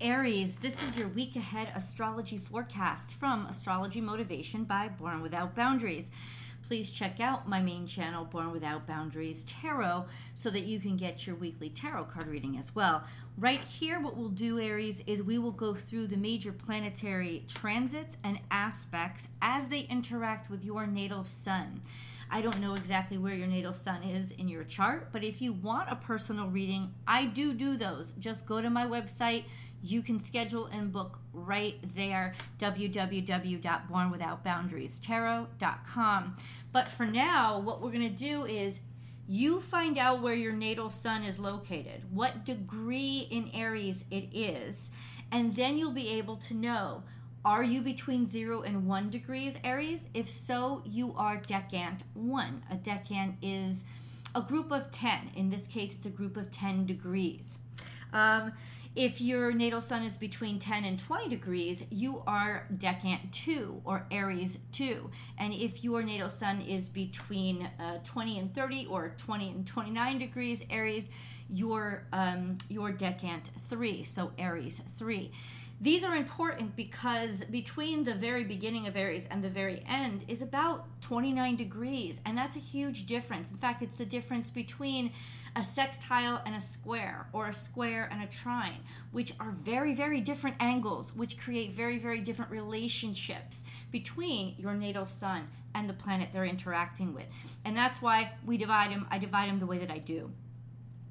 Aries, this is your week ahead astrology forecast from Astrology Motivation by Born Without Boundaries. Please check out my main channel, Born Without Boundaries Tarot, so that you can get your weekly tarot card reading as well. Right here, what we'll do, Aries, is we will go through the major planetary transits and aspects as they interact with your natal sun. I don't know exactly where your natal sun is in your chart, but if you want a personal reading, I do do those. Just go to my website you can schedule and book right there www.bornwithoutboundariestarot.com but for now what we're going to do is you find out where your natal sun is located what degree in aries it is and then you'll be able to know are you between 0 and 1 degrees aries? If so you are decant 1 a decant is a group of 10 in this case it's a group of 10 degrees. Um, if your natal sun is between 10 and 20 degrees, you are decant 2 or Aries 2. And if your natal sun is between uh, 20 and 30 or 20 and 29 degrees Aries, you're, um, you're decant 3, so Aries 3. These are important because between the very beginning of Aries and the very end is about 29 degrees, and that's a huge difference. In fact, it's the difference between a sextile and a square, or a square and a trine, which are very, very different angles, which create very, very different relationships between your natal sun and the planet they're interacting with. And that's why we divide them, I divide them the way that I do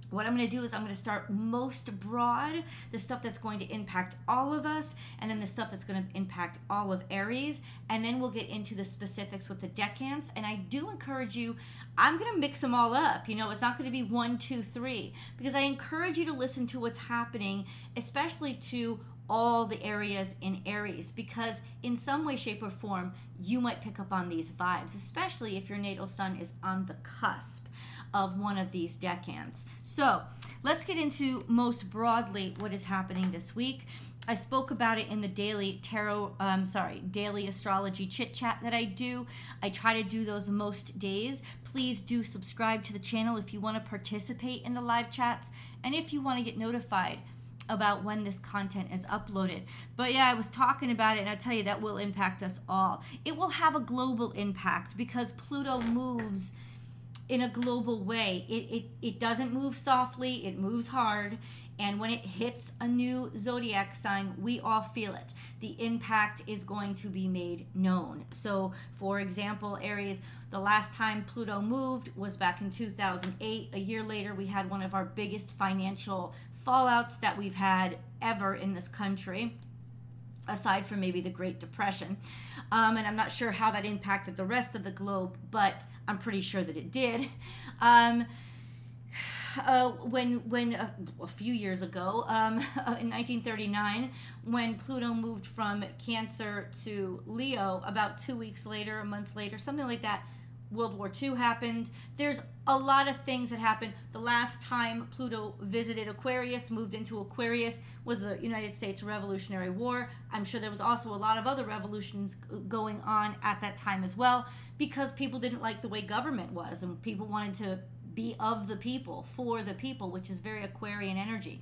what I'm going to do is I'm going to start most broad, the stuff that's going to impact all of us, and then the stuff that's going to impact all of Aries, and then we'll get into the specifics with the decants. And I do encourage you, I'm going to mix them all up. You know, it's not going to be one, two, three, because I encourage you to listen to what's happening, especially to all the areas in Aries because, in some way, shape, or form, you might pick up on these vibes, especially if your natal sun is on the cusp of one of these decans. So let's get into most broadly what is happening this week. I spoke about it in the daily tarot, um, sorry, daily astrology chit chat that I do. I try to do those most days. Please do subscribe to the channel if you want to participate in the live chats and if you want to get notified about when this content is uploaded. But yeah, I was talking about it, and I tell you that will impact us all. It will have a global impact because Pluto moves in a global way. It, it, it doesn't move softly, it moves hard. And when it hits a new zodiac sign, we all feel it. The impact is going to be made known. So, for example, Aries, the last time Pluto moved was back in 2008. A year later, we had one of our biggest financial fallouts that we've had ever in this country aside from maybe the Great Depression. Um, and I'm not sure how that impacted the rest of the globe, but I'm pretty sure that it did. Um, uh, when when uh, a few years ago, um, in 1939, when Pluto moved from Cancer to Leo, about two weeks later, a month later, something like that, World War II happened. There's a lot of things that happened. The last time Pluto visited Aquarius, moved into Aquarius, was the United States Revolutionary War. I'm sure there was also a lot of other revolutions going on at that time as well because people didn't like the way government was and people wanted to be of the people, for the people, which is very Aquarian energy.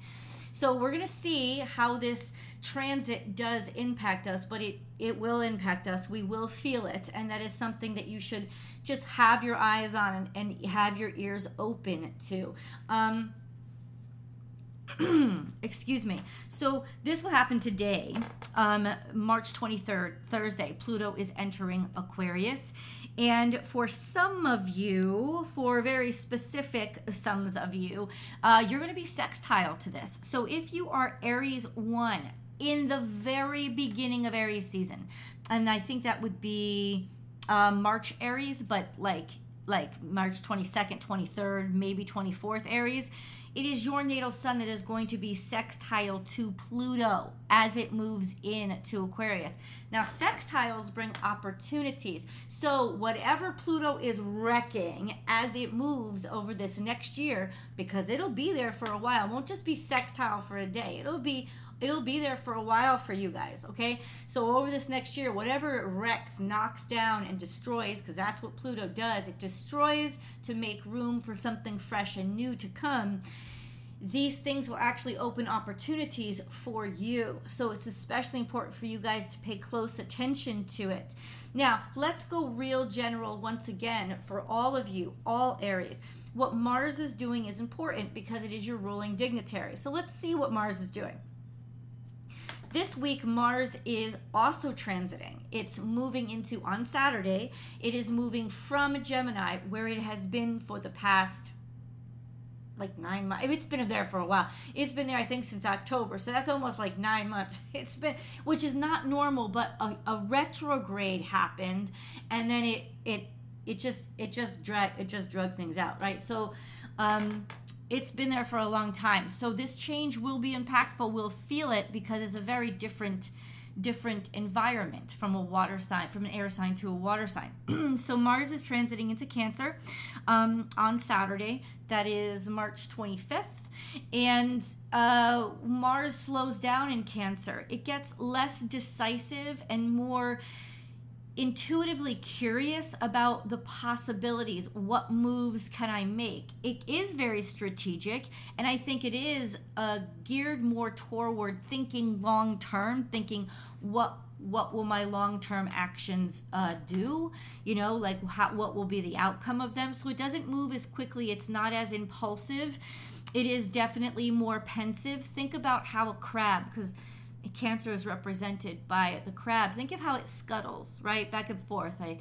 So we're going to see how this transit does impact us, but it, it will impact us. We will feel it. And that is something that you should just have your eyes on and, and have your ears open to. Um, excuse me. So this will happen today, um, March 23rd, Thursday. Pluto is entering Aquarius. And for some of you, for very specific sums of you, uh, you're going to be sextile to this. So if you are Aries 1 in the very beginning of Aries season, and I think that would be uh, March Aries, but like like March 22nd, 23rd, maybe 24th Aries, it is your natal sun that is going to be sextile to Pluto as it moves in to Aquarius. Now, sextiles bring opportunities. So, whatever Pluto is wrecking as it moves over this next year, because it'll be there for a while, it won't just be sextile for a day, it'll be it'll be there for a while for you guys, okay? So over this next year, whatever it wrecks, knocks down, and destroys, because that's what Pluto does, it destroys to make room for something fresh and new to come. These things will actually open opportunities for you. So it's especially important for you guys to pay close attention to it. Now, let's go real general once again for all of you, all Aries. What Mars is doing is important because it is your ruling dignitary. So let's see what Mars is doing. This week, Mars is also transiting. It's moving into, on Saturday, it is moving from Gemini, where it has been for the past like nine months. It's been there for a while. It's been there, I think, since October. So that's almost like nine months. It's been, which is not normal, but a, a retrograde happened, and then it it it just it just drag it just drug things out, right? So, um, it's been there for a long time. So this change will be impactful. We'll feel it because it's a very different different environment from a water sign, from an air sign to a water sign. so Mars is transiting into Cancer um, on Saturday. That is March 25th. And uh, Mars slows down in Cancer. It gets less decisive and more intuitively curious about the possibilities. What moves can I make? It is very strategic, and I think it is uh, geared more toward thinking long term, thinking what what will my long term actions uh, do? You know, like how, what will be the outcome of them? So it doesn't move as quickly. It's not as impulsive. It is definitely more pensive. Think about how a crab, because cancer is represented by the crab. Think of how it scuttles, right? Back and forth. I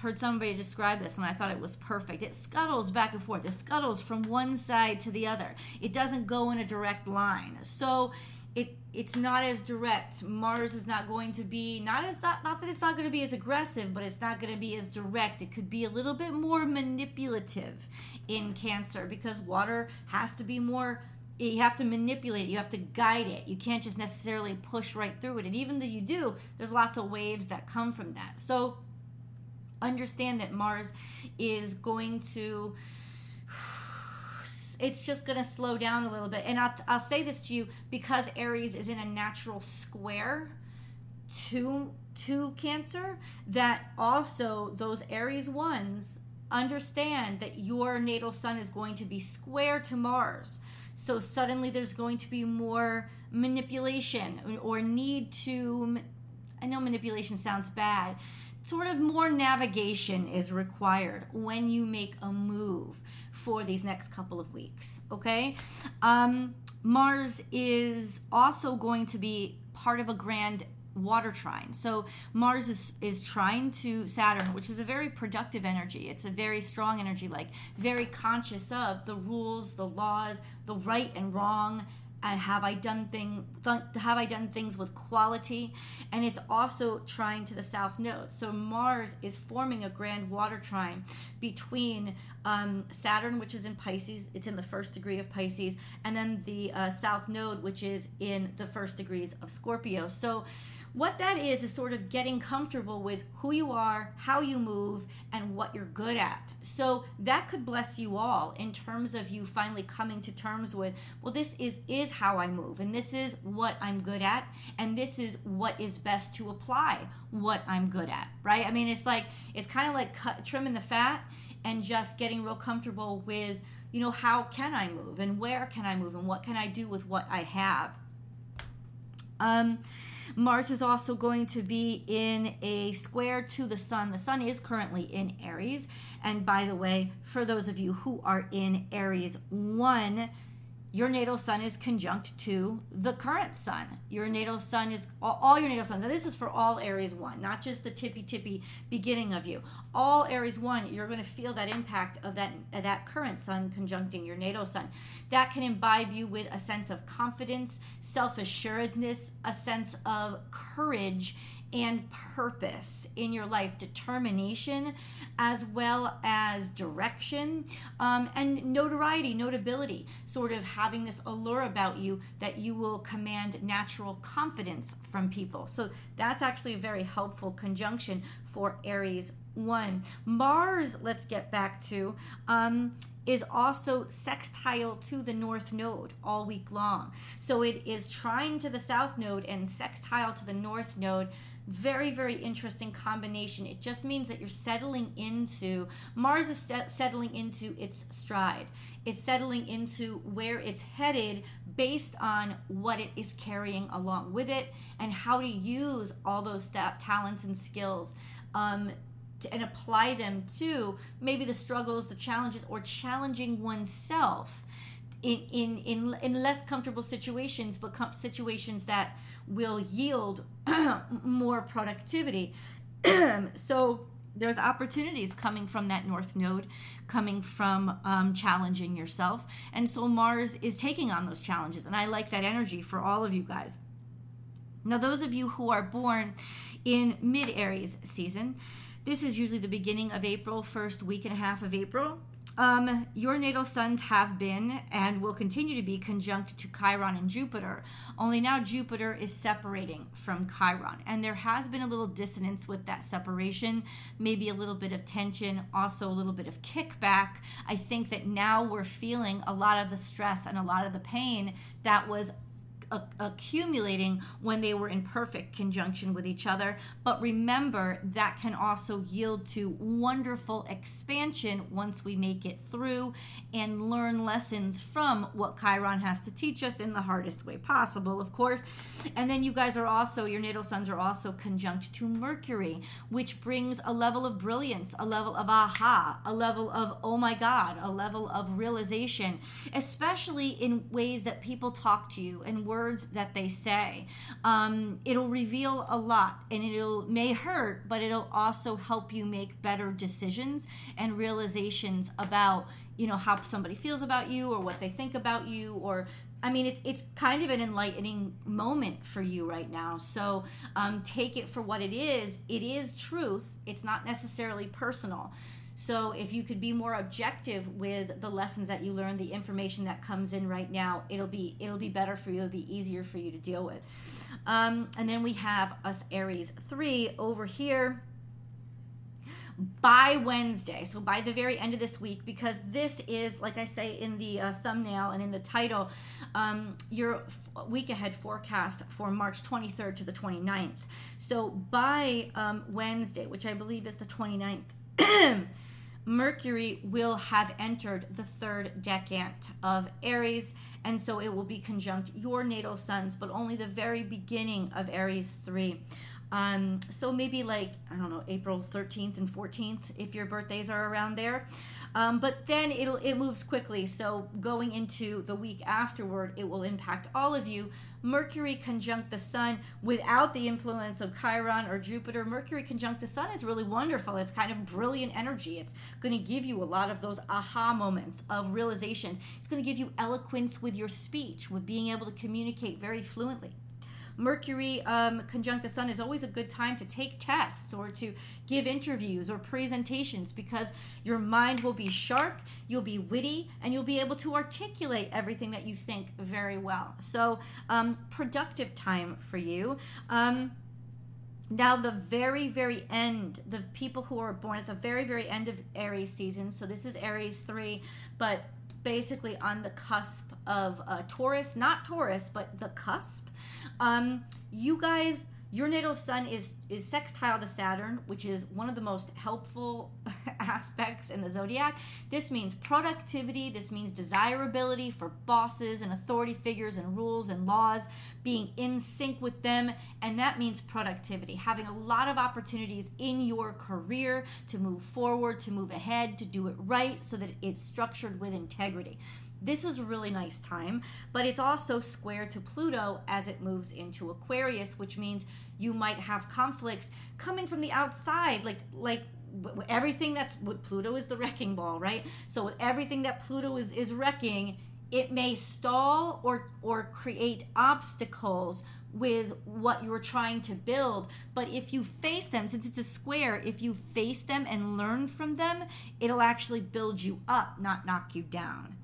heard somebody describe this and I thought it was perfect. It scuttles back and forth. It scuttles from one side to the other. It doesn't go in a direct line. So it it's not as direct. Mars is not going to be not as not, not that it's not going to be as aggressive, but it's not going to be as direct. It could be a little bit more manipulative in Cancer because water has to be more you have to manipulate it you have to guide it. You can't just necessarily push right through it. And even though you do there's lots of waves that come from that. So understand that mars is going to it's just going to slow down a little bit. And I'll, I'll say this to you because aries is in a natural square to to cancer that also those aries ones understand that your natal sun is going to be square to mars so suddenly there's going to be more manipulation or need to, I know manipulation sounds bad, sort of more navigation is required when you make a move for these next couple of weeks. Okay? Um, Mars is also going to be part of a grand water trine. So Mars is is trine to Saturn, which is a very productive energy. It's a very strong energy, like very conscious of the rules, the laws, the right and wrong. Have I done thing th- have I done things with quality? And it's also trine to the south node. So Mars is forming a grand water trine between um, Saturn, which is in Pisces. It's in the first degree of Pisces, and then the uh, south node, which is in the first degrees of Scorpio. So what that is is sort of getting comfortable with who you are, how you move, and what you're good at. So that could bless you all in terms of you finally coming to terms with, well, this is is how I move, and this is what I'm good at, and this is what is best to apply what I'm good at. Right? I mean, it's like it's kind of like cut, trimming the fat and just getting real comfortable with you know how can i move and where can i move and what can i do with what i have um Mars is also going to be in a square to the Sun. The Sun is currently in Aries. And by the way, for those of you who are in Aries 1, your natal sun is conjunct to the current sun. Your natal sun is all, your natal suns. And this is for all Aries 1, not just the tippy tippy beginning of you. All Aries 1, you're going to feel that impact of that, of that current sun conjuncting your natal sun. That can imbibe you with a sense of confidence, self assuredness, a sense of courage and purpose in your life, determination, as well as direction, um, and notoriety, notability, sort of having this allure about you that you will command natural confidence from people. So that's actually a very helpful conjunction for Aries one. Mars, let's get back to, um, is also sextile to the north node all week long. So it is trine to the south node and sextile to the north node very very interesting combination it just means that you're settling into mars is st- settling into its stride it's settling into where it's headed based on what it is carrying along with it and how to use all those st- talents and skills um, to, and apply them to maybe the struggles the challenges or challenging oneself in in in, in less comfortable situations but com- situations that will yield more productivity. so there's opportunities coming from that north node coming from um, challenging yourself and so mars is taking on those challenges and i like that energy for all of you guys now those of you who are born in mid aries season this is usually the beginning of april first week and a half of april um, your natal suns have been and will continue to be conjunct to Chiron and Jupiter. Only now Jupiter is separating from Chiron, and there has been a little dissonance with that separation, maybe a little bit of tension, also a little bit of kickback. I think that now we're feeling a lot of the stress and a lot of the pain that was accumulating when they were in perfect conjunction with each other. But remember, that can also yield to wonderful expansion once we make it through and learn lessons from what Chiron has to teach us in the hardest way possible, of course. And then you guys are also, your natal suns are also conjunct to Mercury, which brings a level of brilliance, a level of aha, a level of oh my God, a level of realization, especially in ways that people talk to you and words words that they say. Um, it'll reveal a lot and it'll may hurt, but it'll also help you make better decisions and realizations about you know how somebody feels about you or what they think about you or I mean, it's it's kind of an enlightening moment for you right now. So um, take it for what it is. It is truth. It's not necessarily personal. So if you could be more objective with the lessons that you learn, the information that comes in right now, it'll be it'll be better for you. It'll be easier for you to deal with. Um, and then we have us Aries three over here by Wednesday. So by the very end of this week, because this is, like I say in the uh, thumbnail and in the title, um, your week ahead forecast for March 23rd to the 29th. So by um, Wednesday, which I believe is the 29th. Mercury will have entered the third decant of Aries, and so it will be conjunct your natal suns, but only the very beginning of Aries 3. Um, so maybe like, I don't know, April 13th and 14th, if your birthdays are around there. Um, but then it'll it moves quickly. So going into the week afterward, it will impact all of you. Mercury conjunct the Sun without the influence of Chiron or Jupiter. Mercury conjunct the Sun is really wonderful. It's kind of brilliant energy. It's going to give you a lot of those aha moments of realizations. It's going to give you eloquence with your speech, with being able to communicate very fluently. Mercury um, conjunct the sun is always a good time to take tests or to give interviews or presentations because your mind will be sharp, you'll be witty, and you'll be able to articulate everything that you think very well. So, um, productive time for you. Um, now, the very, very end, the people who are born at the very, very end of Aries season, so this is Aries 3, but basically on the cusp of uh, Taurus, not Taurus, but the cusp. Um, you guys, your natal sun is is sextile to Saturn, which is one of the most helpful aspects in the zodiac. This means productivity, this means desirability for bosses and authority figures and rules and laws, being in sync with them, and that means productivity, having a lot of opportunities in your career to move forward, to move ahead, to do it right so that it's structured with integrity. This is a really nice time, but it's also square to Pluto as it moves into Aquarius, which means you might have conflicts coming from the outside, like like everything that's what Pluto is the wrecking ball, right? So with everything that Pluto is is wrecking, it may stall or or create obstacles with what you're trying to build. But if you face them, since it's a square, if you face them and learn from them, it'll actually build you up, not knock you down.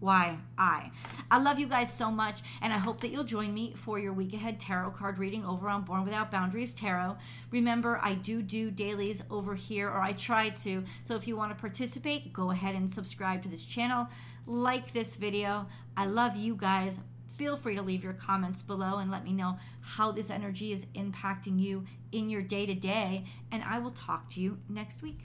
Why I. I love you guys so much, and I hope that you'll join me for your week ahead tarot card reading over on Born Without Boundaries Tarot. Remember, I do do dailies over here, or I try to. So if you want to participate, go ahead and subscribe to this channel, like this video. I love you guys. Feel free to leave your comments below and let me know how this energy is impacting you in your day to day, and I will talk to you next week.